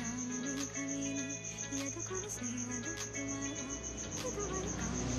Thank you.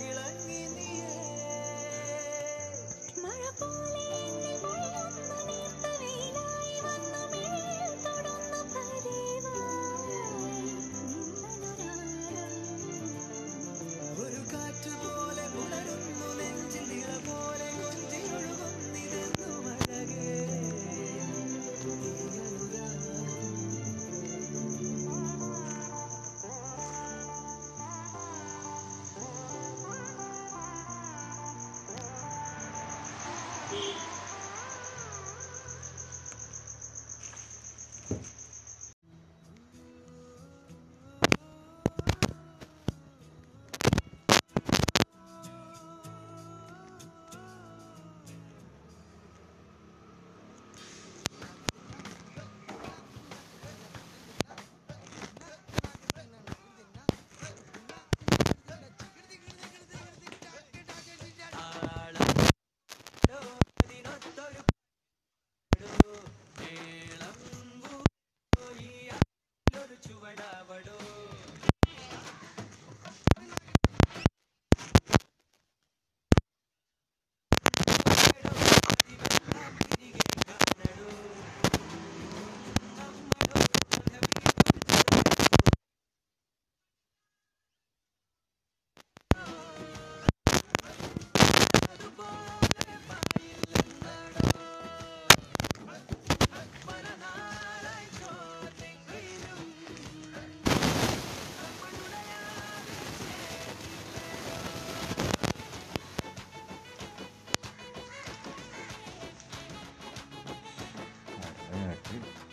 തിളങ്ങി നീ മഴ പോലെ Mm.